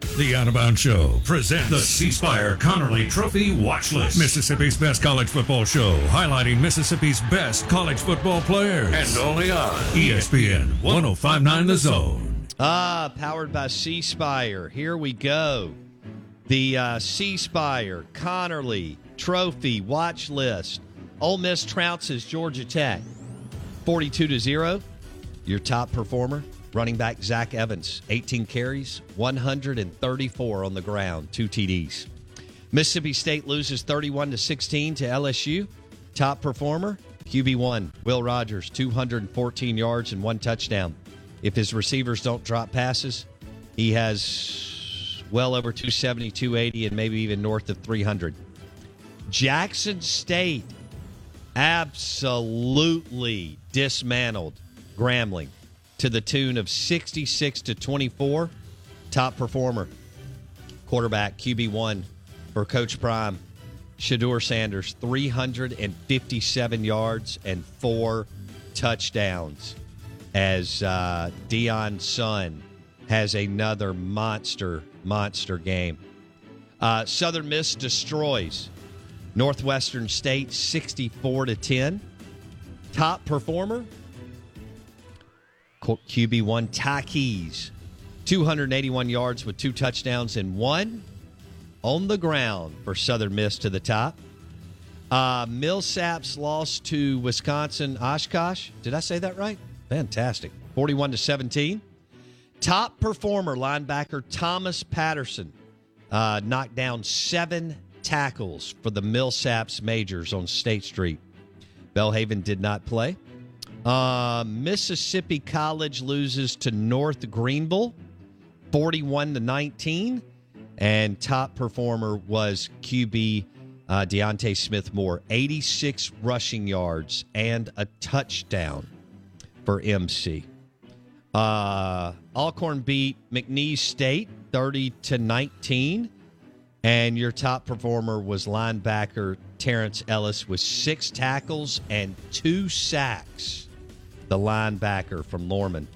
The Out of Bounds Show presents the C Spire Conerly Trophy Watch List. Mississippi's best college football show, highlighting Mississippi's best college football players. And only on ESPN 1059 The Zone. Ah, powered by C Spire. Here we go. The uh, C Spire Conerly Trophy Watch List. Ole Miss trounces Georgia Tech 42 to 0. Your top performer, running back Zach Evans, 18 carries, 134 on the ground, two TDs. Mississippi State loses 31 to 16 to LSU. Top performer, QB1, Will Rogers, 214 yards and one touchdown. If his receivers don't drop passes, he has well over 270, 280, and maybe even north of 300. Jackson State absolutely dismantled Grambling to the tune of 66 to 24. Top performer, quarterback QB1 for Coach Prime, Shedeur Sanders, 357 yards and four touchdowns. As uh, Dion Sun has another monster, monster game. Uh, Southern Miss destroys Northwestern State 64 to 10. Top performer, QB1 Takis, 281 yards with two touchdowns and one on the ground for Southern Miss to the top. Uh, Millsaps lost to Wisconsin Oshkosh. Did I say that right? Fantastic. 41 to 17. Top performer linebacker Thomas Patterson uh, knocked down seven tackles for the Millsaps Majors on State Street. Belhaven did not play. Uh, Mississippi College loses to North Greenville, 41 to 19. And top performer was QB uh, Deontay Smith Moore, 86 rushing yards and a touchdown for MC. Uh, Alcorn beat McNeese State 30 to 19. And your top performer was linebacker Terrence Ellis with six tackles and two sacks. The linebacker from Lorman.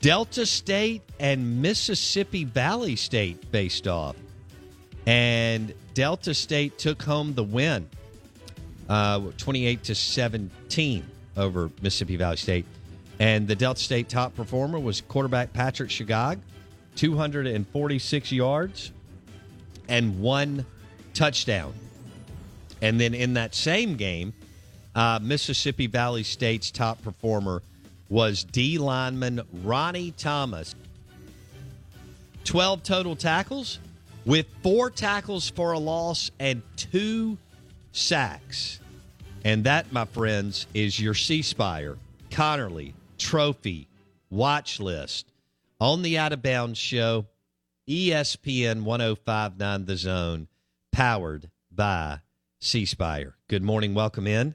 Delta State and Mississippi Valley State faced off. And Delta State took home the win, uh, 28 to 17 over Mississippi Valley State. And the Delta State top performer was quarterback Patrick Shagag, 246 yards and one touchdown. And then in that same game, uh, Mississippi Valley State's top performer was D lineman Ronnie Thomas. 12 total tackles with four tackles for a loss and two sacks. And that, my friends, is your C Spire, Conerly, Trophy, Watch List on the Out of Bounds Show, ESPN 1059 The Zone, powered by C Spire. Good morning. Welcome in.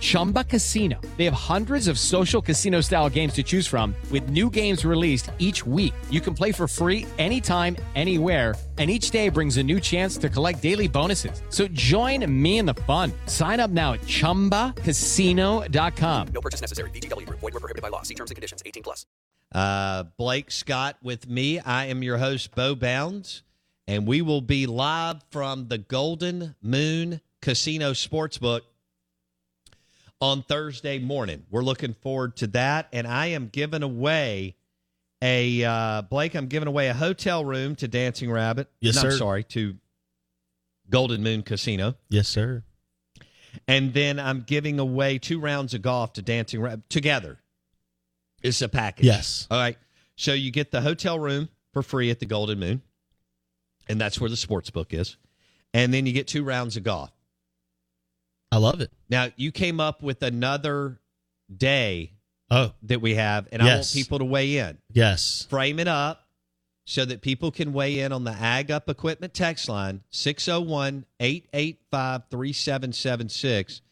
Chumba Casino. They have hundreds of social casino style games to choose from, with new games released each week. You can play for free anytime, anywhere. And each day brings a new chance to collect daily bonuses. So join me in the fun. Sign up now at chumbacasino.com. No purchase necessary. VGW Group. Void were prohibited by law. See terms and conditions. 18 plus. Uh, Blake Scott with me. I am your host, Bo Bounds, and we will be live from the Golden Moon Casino Sportsbook on Thursday morning. We're looking forward to that, and I am giving away a uh, Blake. I'm giving away a hotel room to Dancing Rabbit. Yes, No, sir. I'm sorry to Golden Moon Casino. Yes, sir. And then I'm giving away two rounds of golf to Dancing Rabbit together. It's a package. Yes. All right. So you get the hotel room for free at the Golden Moon, and that's where the sports book is. And then you get two rounds of golf. I love it. Now, you came up with another day Oh, that we have, and I want people to weigh in. yes. Frame it up so that people can weigh in on the Ag Up Equipment text line 601 885 3776.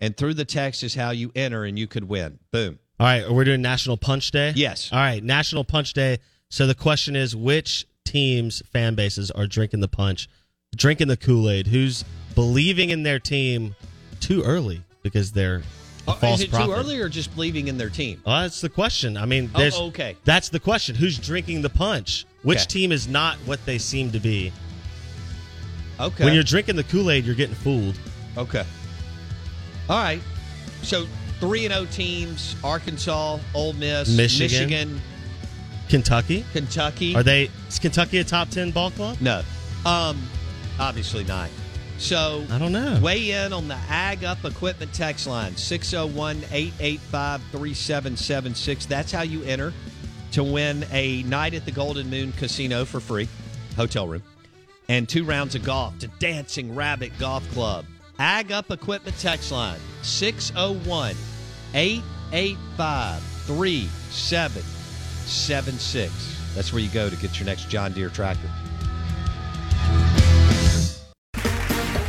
And through the text is how you enter, and you could win. Boom. All right, we're doing National Punch Day. Yes. All right, National Punch Day. So the question is, which teams' fan bases are drinking the punch, drinking the Kool Aid? Who's believing in their team too early because they're a false Oh, is it prophet? too early or just believing in their team? Well, that's the question. I mean, Oh, okay. That's the question. Who's drinking the punch? Which Okay. team is not what they seem to be? Okay. When you're drinking the Kool Aid, you're getting fooled. Okay. All right. So three and O teams: Arkansas, Ole Miss, Michigan. Michigan, Kentucky? Kentucky. Are they? Is Kentucky a top ten ball club? No. Um, obviously not. So I don't know. weigh in on the Ag Up Equipment text line 601-885-3776. That's how you enter to win a night at the Golden Moon Casino for free, hotel room, and two rounds of golf to Dancing Rabbit Golf Club. Ag Up Equipment text line 601 885 3776. That's where you go to get your next John Deere tractor.